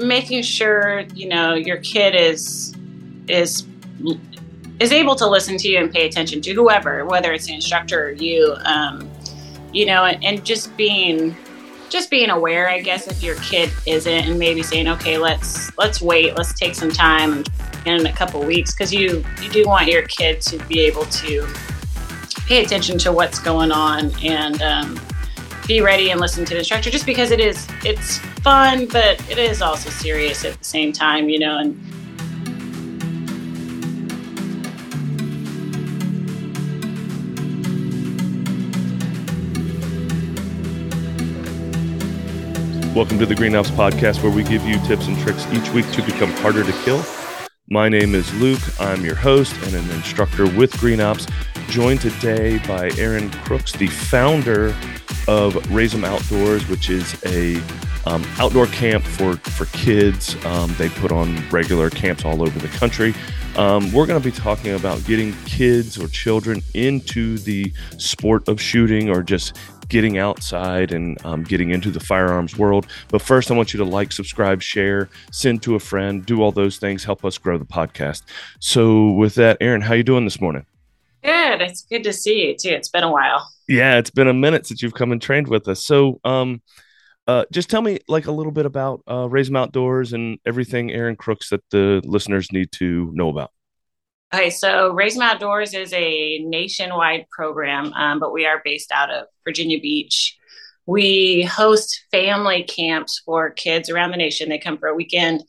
making sure you know your kid is is is able to listen to you and pay attention to whoever, whether it's the instructor or you. Um, you know, and, and just being just being aware, I guess, if your kid isn't, and maybe saying, okay, let's let's wait, let's take some time in a couple weeks, because you you do want your kid to be able to pay attention to what's going on and um, be ready and listen to the instructor. Just because it is it's fun, but it is also serious at the same time, you know, and Welcome to the Green Ops Podcast, where we give you tips and tricks each week to become harder to kill. My name is Luke. I'm your host and an instructor with Green Ops, joined today by Aaron Crooks, the founder of Raise 'em Outdoors, which is a um, outdoor camp for for kids. Um, they put on regular camps all over the country. Um, we're going to be talking about getting kids or children into the sport of shooting or just getting outside and um, getting into the firearms world. But first, I want you to like, subscribe, share, send to a friend, do all those things, help us grow the podcast. So, with that, Aaron, how you doing this morning? Good. It's good to see you too. It's been a while. Yeah, it's been a minute since you've come and trained with us. So, um, uh, just tell me like a little bit about uh, Raise 'em Outdoors and everything Aaron Crooks that the listeners need to know about. Okay, so Raise 'em Outdoors is a nationwide program, um, but we are based out of Virginia Beach. We host family camps for kids around the nation. They come for a weekend.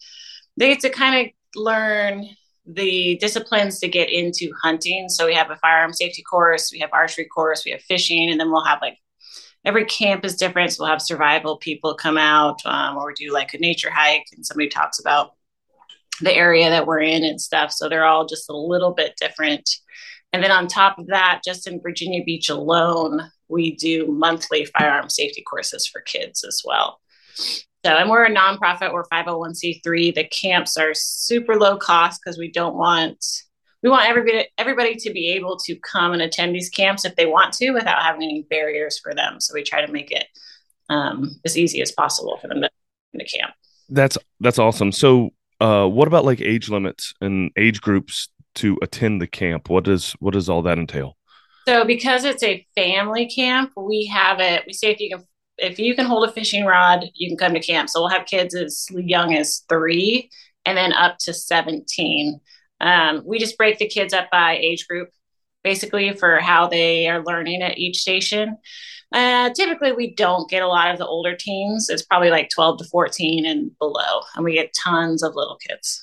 They get to kind of learn the disciplines to get into hunting. So we have a firearm safety course, we have archery course, we have fishing, and then we'll have like every camp is different. So we'll have survival people come out, um, or do like a nature hike, and somebody talks about the area that we're in and stuff. So they're all just a little bit different. And then on top of that, just in Virginia Beach alone, we do monthly firearm safety courses for kids as well. So, and we're a nonprofit, we're 501c3. The camps are super low cost because we don't want we want everybody everybody to be able to come and attend these camps if they want to without having any barriers for them. So we try to make it um, as easy as possible for them to, to camp. That's that's awesome. So uh, what about like age limits and age groups to attend the camp? What does what does all that entail? So because it's a family camp, we have it. We say if you can if you can hold a fishing rod, you can come to camp. So we'll have kids as young as three and then up to 17. Um, we just break the kids up by age group, basically for how they are learning at each station. Uh, typically, we don't get a lot of the older teens. It's probably like 12 to 14 and below, and we get tons of little kids.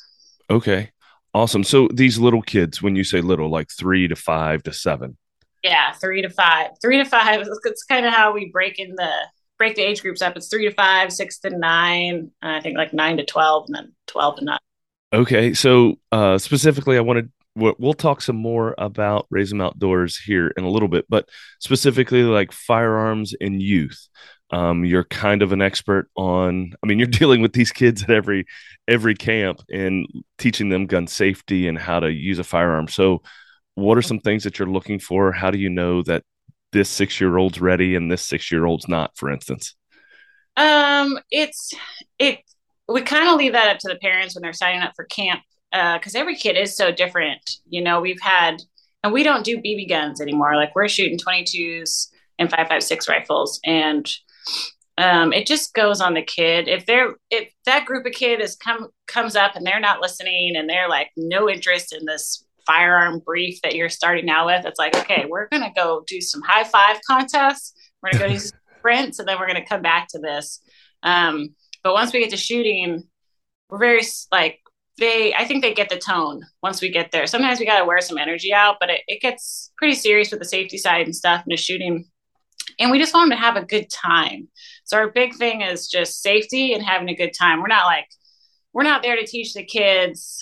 Okay, awesome. So these little kids, when you say little, like three to five to seven. Yeah, three to five. Three to five. It's kind of how we break in the break the age groups up. It's three to five, six to nine. and I think like nine to twelve, and then twelve to nine. Okay, so uh, specifically, I wanted we'll talk some more about Raise 'em Outdoors here in a little bit, but specifically like firearms and youth. Um, you're kind of an expert on. I mean, you're dealing with these kids at every every camp and teaching them gun safety and how to use a firearm. So, what are some things that you're looking for? How do you know that this six year old's ready and this six year old's not, for instance? Um, it's it. We kind of leave that up to the parents when they're signing up for camp because uh, every kid is so different. You know, we've had, and we don't do BB guns anymore. Like we're shooting 22s and 5.56 rifles, and um, it just goes on the kid. If they're if that group of kid is come comes up and they're not listening and they're like no interest in this firearm brief that you're starting out with, it's like okay, we're gonna go do some high five contests. We're gonna go do sprints, and then we're gonna come back to this. Um, but once we get to shooting, we're very like they i think they get the tone once we get there. Sometimes we got to wear some energy out but it, it gets pretty serious with the safety side and stuff and the shooting. And we just want them to have a good time. So our big thing is just safety and having a good time. We're not like we're not there to teach the kids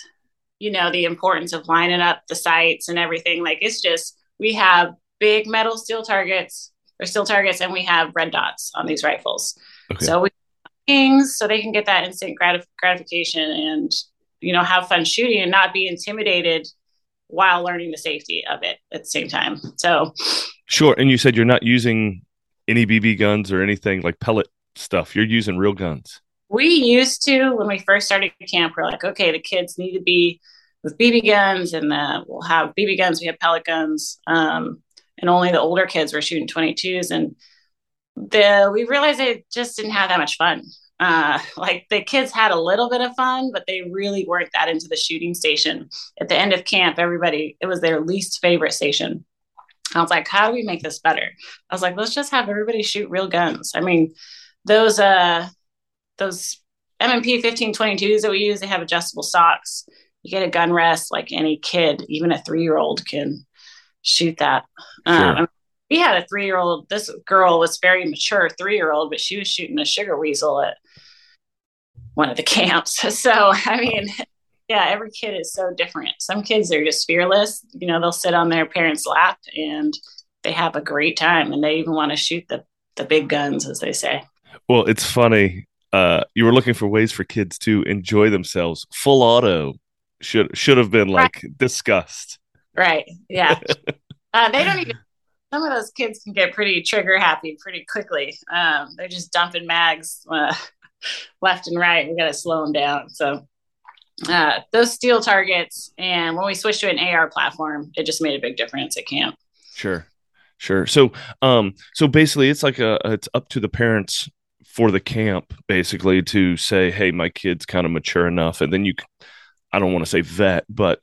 you know the importance of lining up the sights and everything. Like it's just we have big metal steel targets or steel targets and we have red dots on these rifles. Okay. so we things so they can get that instant gratif- gratification and you know, have fun shooting and not be intimidated while learning the safety of it at the same time. So, sure. And you said you're not using any BB guns or anything like pellet stuff. You're using real guns. We used to when we first started camp. We're like, okay, the kids need to be with BB guns, and the, we'll have BB guns. We have pellet guns, um, and only the older kids were shooting 22s. And the we realized they just didn't have that much fun. Uh, like the kids had a little bit of fun, but they really weren't that into the shooting station. At the end of camp, everybody it was their least favorite station. I was like, how do we make this better? I was like, let's just have everybody shoot real guns. I mean, those uh those M&P 1522s that we use, they have adjustable stocks. You get a gun rest like any kid, even a three year old can shoot that. Sure. Um, we had a three year old. This girl was very mature, three year old, but she was shooting a sugar weasel at one of the camps. So, I mean, yeah, every kid is so different. Some kids are just fearless. You know, they'll sit on their parents' lap and they have a great time and they even want to shoot the, the big guns, as they say. Well, it's funny. Uh, you were looking for ways for kids to enjoy themselves. Full auto should should have been like right. discussed. Right. Yeah. uh, they don't even. Some of those kids can get pretty trigger happy pretty quickly. Um, they're just dumping mags uh, left and right. We got to slow them down. So uh, those steel targets, and when we switched to an AR platform, it just made a big difference at camp. Sure, sure. So, um, so basically, it's like a it's up to the parents for the camp basically to say, hey, my kid's kind of mature enough, and then you, I don't want to say vet, but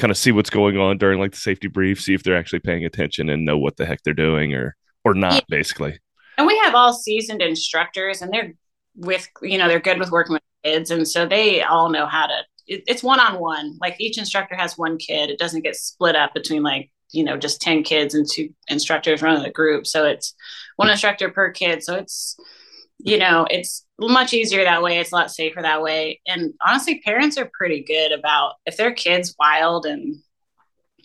kind of see what's going on during like the safety brief, see if they're actually paying attention and know what the heck they're doing or or not, yeah. basically. And we have all seasoned instructors, and they're with you know they're good with working with kids, and so they all know how to it, it's one on one. Like each instructor has one kid. It doesn't get split up between like you know just 10 kids and two instructors running the group so it's one instructor per kid so it's you know it's much easier that way it's a lot safer that way and honestly parents are pretty good about if their kids wild and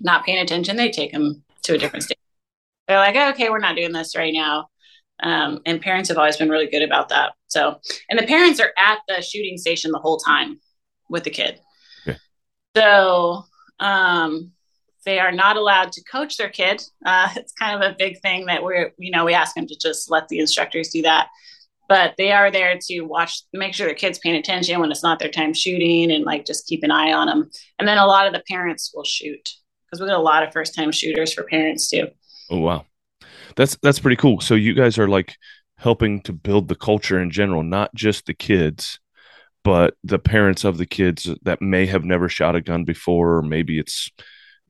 not paying attention they take them to a different state they're like okay we're not doing this right now um, and parents have always been really good about that so and the parents are at the shooting station the whole time with the kid. Okay. So um, they are not allowed to coach their kid. Uh, it's kind of a big thing that we're, you know, we ask them to just let the instructors do that. But they are there to watch, make sure their kids paying attention when it's not their time shooting, and like just keep an eye on them. And then a lot of the parents will shoot because we got a lot of first time shooters for parents too. Oh wow, that's that's pretty cool. So you guys are like helping to build the culture in general, not just the kids, but the parents of the kids that may have never shot a gun before, or maybe it's,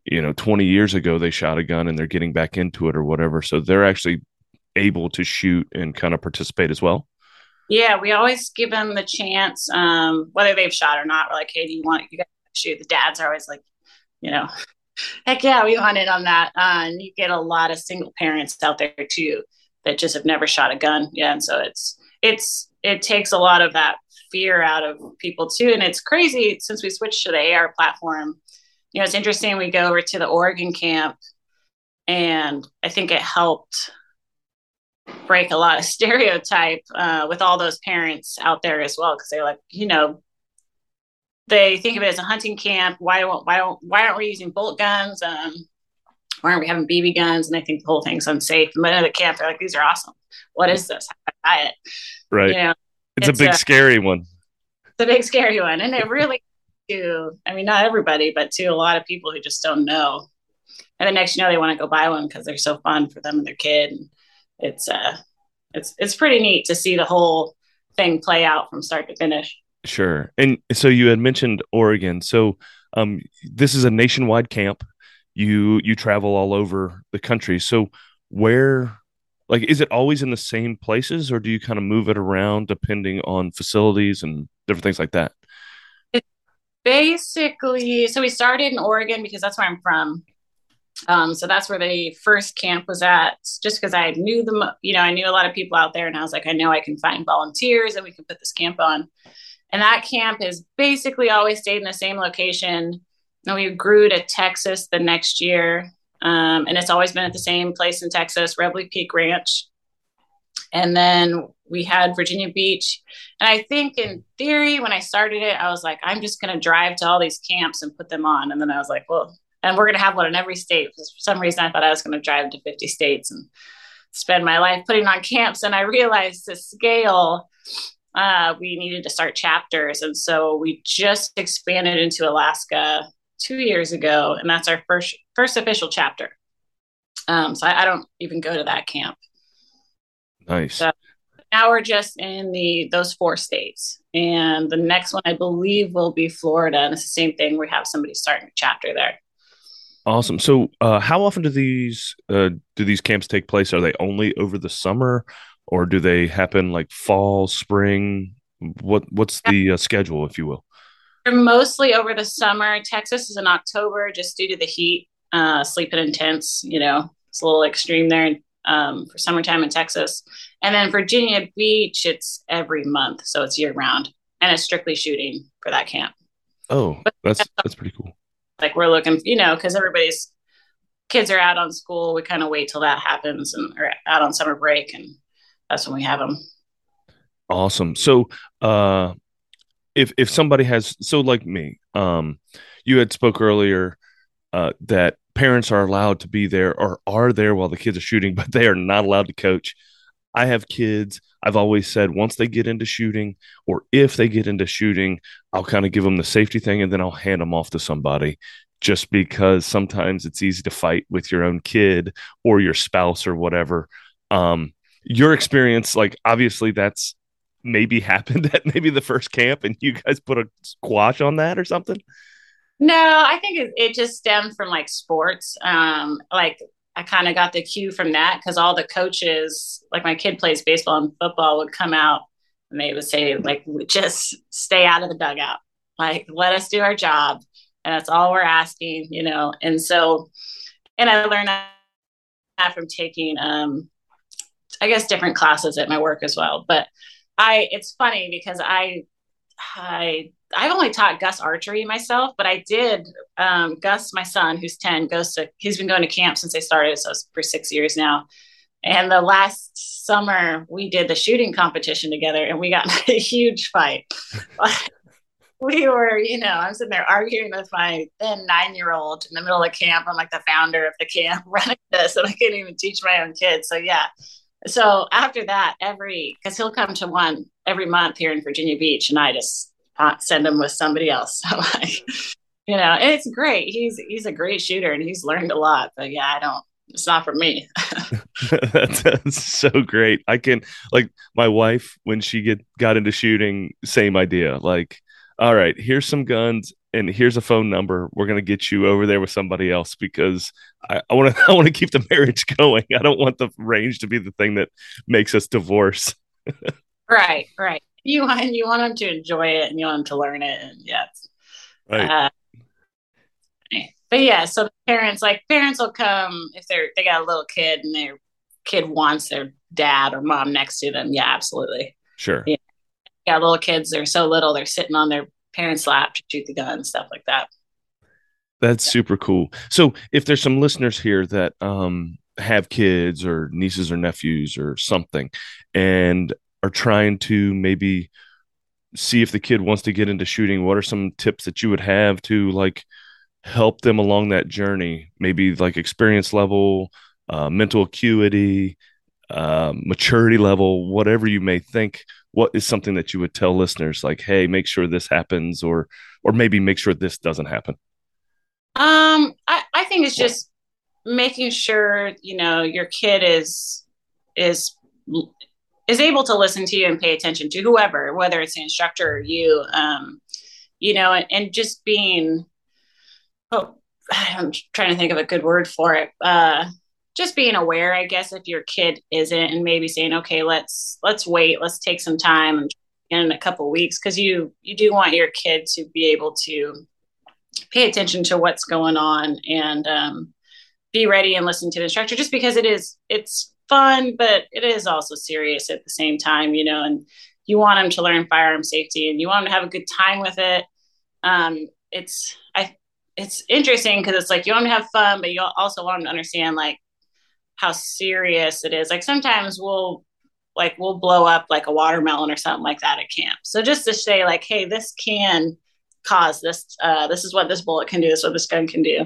you know, 20 years ago they shot a gun and they're getting back into it or whatever. So they're actually able to shoot and kind of participate as well. Yeah, we always give them the chance, um, whether they've shot or not. We're like, hey, do you want you guys to shoot? The dads are always like, you know, heck yeah, we want it on that. Uh, and you get a lot of single parents out there too that just have never shot a gun. Yeah, and so it's it's it takes a lot of that fear out of people too. And it's crazy since we switched to the AR platform. You know, it's interesting. We go over to the Oregon camp, and I think it helped break a lot of stereotype uh, with all those parents out there as well because they're like, you know, they think of it as a hunting camp. Why don't why don't why aren't we using bolt guns? Um, why aren't we having BB guns? And they think the whole thing's unsafe. And then at the camp, they're like, these are awesome. What is this? I buy it? Right. You know, it's, it's a big a, scary one. It's a big scary one, and it really to I mean not everybody, but to a lot of people who just don't know. And the next you know they want to go buy one because they're so fun for them and their kid. And it's uh it's it's pretty neat to see the whole thing play out from start to finish. Sure. And so you had mentioned Oregon. So um this is a nationwide camp. You you travel all over the country. So where like is it always in the same places or do you kind of move it around depending on facilities and different things like that it basically so we started in oregon because that's where i'm from um, so that's where the first camp was at just because i knew them you know i knew a lot of people out there and i was like i know i can find volunteers and we can put this camp on and that camp has basically always stayed in the same location and we grew to texas the next year um, and it's always been at the same place in Texas, Reveille Peak Ranch. And then we had Virginia Beach. And I think in theory, when I started it, I was like, I'm just going to drive to all these camps and put them on. And then I was like, well, and we're going to have one in every state. For some reason, I thought I was going to drive to 50 states and spend my life putting on camps. And I realized the scale uh, we needed to start chapters. And so we just expanded into Alaska two years ago, and that's our first first official chapter. Um, so I, I don't even go to that camp. Nice. So now we're just in the those four states, and the next one I believe will be Florida, and it's the same thing. We have somebody starting a chapter there. Awesome. So, uh, how often do these uh, do these camps take place? Are they only over the summer, or do they happen like fall, spring? What what's the uh, schedule, if you will? They're mostly over the summer. Texas is in October, just due to the heat. Uh, sleeping in tents, you know, it's a little extreme there um, for summertime in Texas. And then Virginia Beach, it's every month, so it's year round, and it's strictly shooting for that camp. Oh, that's that's pretty cool. Like we're looking, you know, because everybody's kids are out on school. We kind of wait till that happens and are out on summer break, and that's when we have them. Awesome. So, uh, if if somebody has so like me, um, you had spoke earlier uh, that parents are allowed to be there or are there while the kids are shooting, but they are not allowed to coach. I have kids. I've always said once they get into shooting, or if they get into shooting, I'll kind of give them the safety thing and then I'll hand them off to somebody just because sometimes it's easy to fight with your own kid or your spouse or whatever. Um, your experience, like obviously that's maybe happened at maybe the first camp and you guys put a squash on that or something. No, I think it, it just stemmed from like sports. Um, like I kind of got the cue from that because all the coaches, like my kid plays baseball and football, would come out and they would say, like, just stay out of the dugout. Like, let us do our job. And that's all we're asking, you know. And so, and I learned that from taking, um, I guess, different classes at my work as well. But I, it's funny because I, I I've only taught Gus archery myself, but I did. Um, Gus, my son, who's 10, goes to, he's been going to camp since they started. So for six years now. And the last summer we did the shooting competition together and we got a huge fight. we were, you know, I'm sitting there arguing with my then nine year old in the middle of camp. I'm like the founder of the camp running this and I can't even teach my own kids. So yeah. So after that, every, cause he'll come to one every month here in Virginia Beach and I just send him with somebody else. So like, you know, it's great. He's he's a great shooter and he's learned a lot. But yeah, I don't. It's not for me. that's, so great. I can like my wife when she get got into shooting. Same idea. Like, all right, here's some guns and here's a phone number. We're gonna get you over there with somebody else because I want to I want to keep the marriage going. I don't want the range to be the thing that makes us divorce. Right, right. You want you want them to enjoy it and you want them to learn it and yes right. Uh, but yeah so parents like parents will come if they're they got a little kid and their kid wants their dad or mom next to them. Yeah absolutely. Sure. Yeah, yeah little kids they're so little they're sitting on their parents lap to shoot the gun stuff like that. That's yeah. super cool. So if there's some listeners here that um have kids or nieces or nephews or something and are trying to maybe see if the kid wants to get into shooting what are some tips that you would have to like help them along that journey? Maybe like experience level uh, mental acuity uh, maturity level whatever you may think. What is something that you would tell listeners like hey make sure this happens or or maybe make sure this doesn't happen? Um i, I think it's just making sure you know your kid is is is able to listen to you and pay attention to whoever, whether it's the instructor or you, um, you know, and, and, just being, oh, I'm trying to think of a good word for it. Uh, just being aware, I guess, if your kid isn't, and maybe saying, okay, let's let's wait, let's take some time in a couple weeks, because you you do want your kid to be able to pay attention to what's going on and um, be ready and listen to the instructor, just because it is it's fun, but it is also serious at the same time, you know, and you want them to learn firearm safety and you want them to have a good time with it. Um, it's, I, it's interesting because it's like you want them to have fun, but you also want them to understand like how serious it is. Like sometimes we'll, like we'll blow up like a watermelon or something like that at camp. So just to say like, hey, this can cause this. Uh, this is what this bullet can do. This is what this gun can do.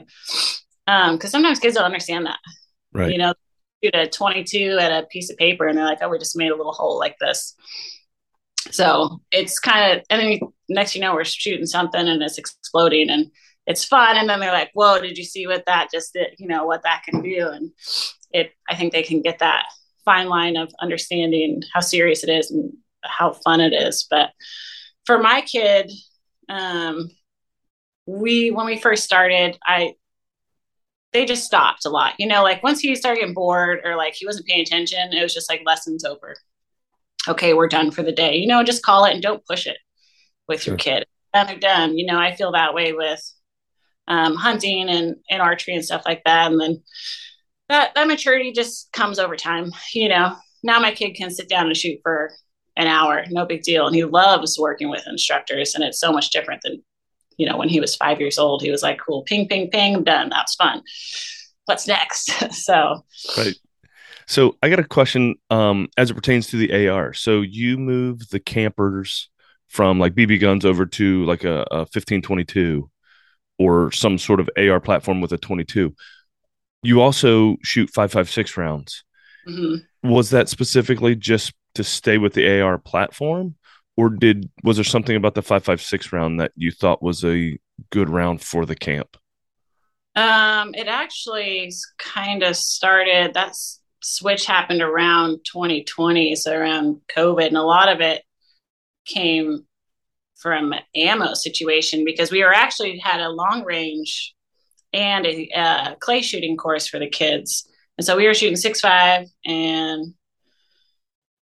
Um, because sometimes kids don't understand that. Right. You know, shoot a 22 at a piece of paper and they're like, oh, we just made a little hole like this. So it's kind of, and then next you know, we're shooting something and it's exploding and it's fun. And then they're like, whoa, did you see what that just did? You know, what that can do. And it, I think they can get that fine line of understanding how serious it is and how fun it is. But for my kid, um, we, when we first started, I, they just stopped a lot. You know, like once he started getting bored or like he wasn't paying attention, it was just like lessons over. Okay, we're done for the day. You know, just call it and don't push it with sure. your kid. And they're done. You know, I feel that way with um, hunting and, and archery and stuff like that. And then that, that maturity just comes over time. You know, now my kid can sit down and shoot for an hour, no big deal. And he loves working with instructors. And it's so much different than you know, when he was five years old, he was like, cool, ping, ping, ping, I'm done. That's fun. What's next? so, right. So I got a question um, as it pertains to the AR. So you move the campers from like BB guns over to like a, a 1522 or some sort of AR platform with a 22. You also shoot 556 rounds. Mm-hmm. Was that specifically just to stay with the AR platform or did was there something about the 556 round that you thought was a good round for the camp? Um it actually kind of started that switch happened around 2020 so around covid and a lot of it came from ammo situation because we were actually had a long range and a uh, clay shooting course for the kids. And so we were shooting six five and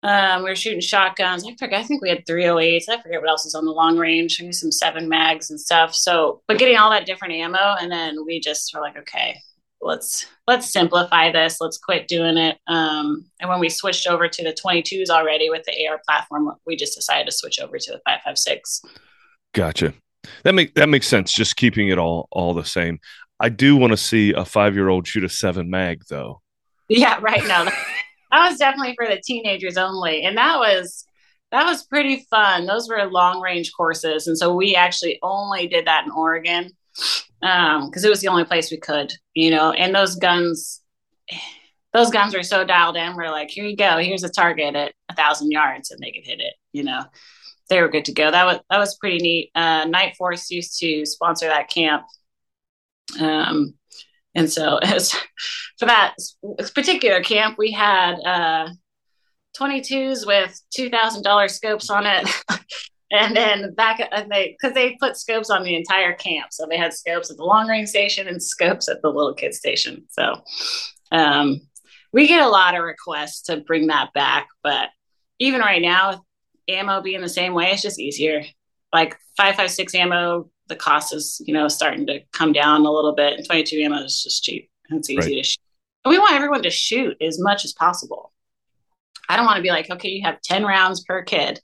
um, we were shooting shotguns. I forget. I think we had 308s. I forget what else is on the long range. Maybe some seven mags and stuff. So, but getting all that different ammo, and then we just were like, okay, let's let's simplify this. Let's quit doing it. Um, and when we switched over to the 22s already with the AR platform, we just decided to switch over to the 556. Gotcha. That make that makes sense. Just keeping it all all the same. I do want to see a five year old shoot a seven mag though. Yeah, right now that was definitely for the teenagers only. And that was that was pretty fun. Those were long range courses. And so we actually only did that in Oregon because um, it was the only place we could, you know, and those guns, those guns were so dialed in. We're like, here you go. Here's a target at a thousand yards and they could hit it, you know, they were good to go. That was, that was pretty neat. Uh, Nightforce used to sponsor that camp. Um, and so as for that particular camp, we had uh, 22s with $2,000 scopes on it. and then back and they because they put scopes on the entire camp. So they had scopes at the long range station and scopes at the little kid station. So um, we get a lot of requests to bring that back but even right now ammo being the same way it's just easier. Like 556 ammo the cost is you know starting to come down a little bit. And 22 ammo is just cheap. And it's easy right. to shoot. And we want everyone to shoot as much as possible. I don't want to be like okay you have 10 rounds per kid.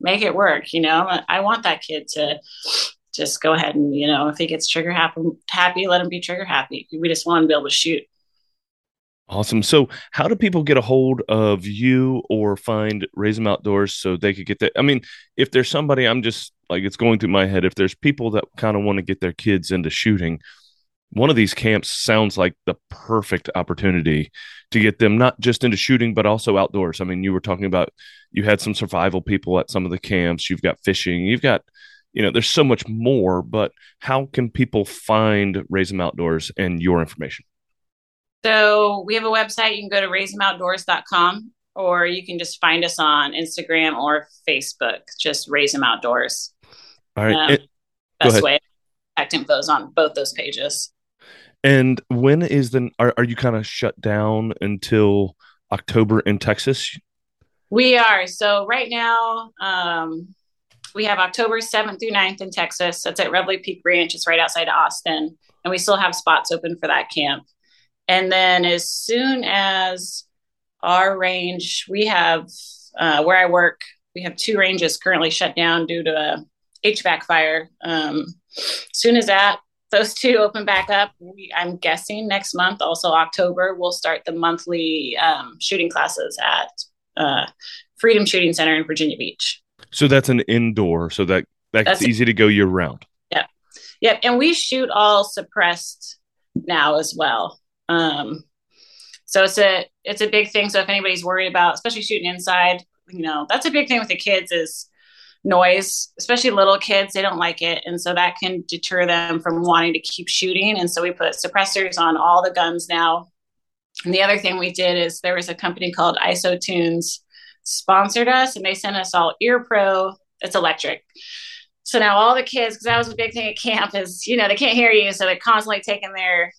Make it work you know? I want that kid to just go ahead and you know if he gets trigger happy happy let him be trigger happy. We just want to be able to shoot. Awesome. So, how do people get a hold of you or find Raise Them Outdoors so they could get that? I mean, if there's somebody, I'm just like it's going through my head. If there's people that kind of want to get their kids into shooting, one of these camps sounds like the perfect opportunity to get them not just into shooting, but also outdoors. I mean, you were talking about you had some survival people at some of the camps, you've got fishing, you've got, you know, there's so much more, but how can people find raise them Outdoors and your information? So we have a website. You can go to raiseemoutdoors.com or you can just find us on Instagram or Facebook. Just raise them Outdoors. All right. Um, it, best way. Contact info is on both those pages. And when is the are, are you kind of shut down until October in Texas? We are. So right now, um, we have October 7th through 9th in Texas. That's at Reveille Peak Ranch. It's right outside Austin. And we still have spots open for that camp. And then as soon as our range, we have uh, where I work, we have two ranges currently shut down due to a HVAC fire. Um, as soon as that those two open back up, we, I'm guessing next month, also October, we'll start the monthly um, shooting classes at uh, Freedom Shooting Center in Virginia Beach. So that's an indoor, so that that's, that's easy to go year round. Yep, yep, and we shoot all suppressed now as well. Um, so it's a it's a big thing. So if anybody's worried about, especially shooting inside, you know, that's a big thing with the kids is noise, especially little kids. They don't like it. And so that can deter them from wanting to keep shooting. And so we put suppressors on all the guns now. And the other thing we did is there was a company called IsoTunes sponsored us and they sent us all Ear Pro. It's electric. So now all the kids, because that was a big thing at camp, is you know they can't hear you, so they're constantly taking their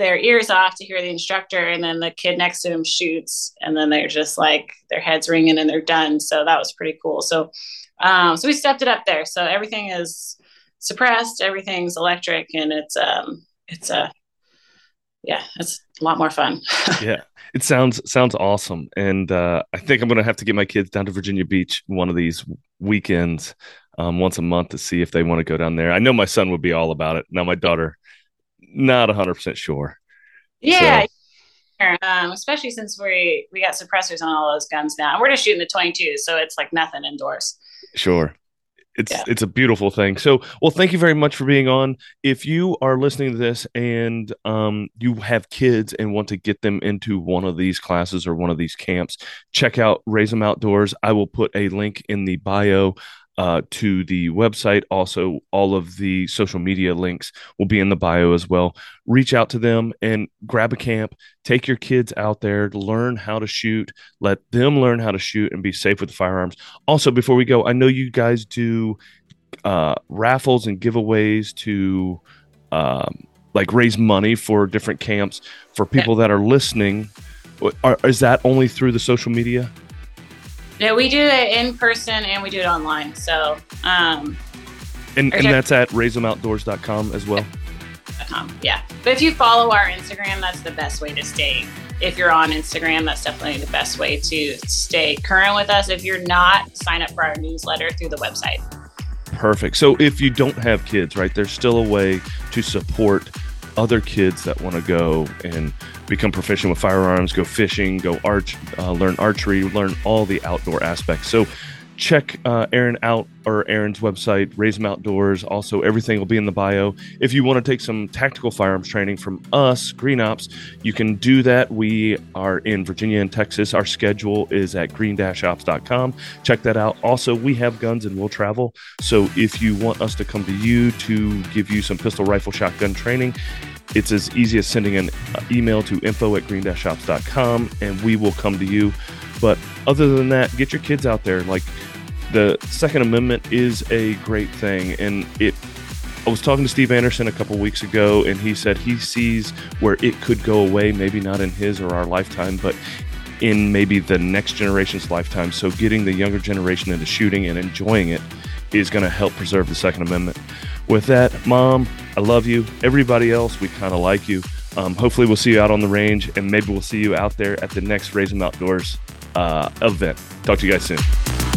their ears off to hear the instructor, and then the kid next to him shoots, and then they're just like their heads ringing and they're done. So that was pretty cool. So um, so we stepped it up there. So everything is suppressed, everything's electric, and it's um it's a yeah, it's a lot more fun. yeah, it sounds sounds awesome, and uh, I think I'm gonna have to get my kids down to Virginia Beach one of these weekends, um, once a month to see if they want to go down there. I know my son would be all about it. Now my daughter, not a 100 percent sure. Yeah. So. Um, especially since we we got suppressors on all those guns now, and we're just shooting the 22, so it's like nothing indoors. Sure it's yeah. it's a beautiful thing. So, well, thank you very much for being on. If you are listening to this and um, you have kids and want to get them into one of these classes or one of these camps, check out Raise Them Outdoors. I will put a link in the bio uh, to the website. Also, all of the social media links will be in the bio as well. Reach out to them and grab a camp. Take your kids out there, learn how to shoot, let them learn how to shoot and be safe with the firearms. Also, before we go, I know you guys do uh, raffles and giveaways to um, like raise money for different camps. For people yeah. that are listening, are, is that only through the social media? Yeah, we do it in person and we do it online. So, um, and, and that's at raisethemoutdoors.com as well. Um, yeah. But if you follow our Instagram, that's the best way to stay. If you're on Instagram, that's definitely the best way to stay current with us. If you're not, sign up for our newsletter through the website. Perfect. So if you don't have kids, right, there's still a way to support other kids that want to go and become proficient with firearms, go fishing, go arch, uh, learn archery, learn all the outdoor aspects. So check uh, Aaron out or Aaron's website, Raise Them Outdoors. Also, everything will be in the bio. If you want to take some tactical firearms training from us, Green Ops, you can do that. We are in Virginia and Texas. Our schedule is at green-ops.com. Check that out. Also, we have guns and we'll travel. So if you want us to come to you to give you some pistol, rifle, shotgun training, it's as easy as sending an uh, email to info at green-ops.com and we will come to you. But other than that, get your kids out there. Like the Second Amendment is a great thing. And it, I was talking to Steve Anderson a couple weeks ago, and he said he sees where it could go away, maybe not in his or our lifetime, but in maybe the next generation's lifetime. So getting the younger generation into shooting and enjoying it is going to help preserve the Second Amendment. With that, Mom, I love you. Everybody else, we kind of like you. Um, hopefully, we'll see you out on the range, and maybe we'll see you out there at the next Them Outdoors uh, event. Talk to you guys soon.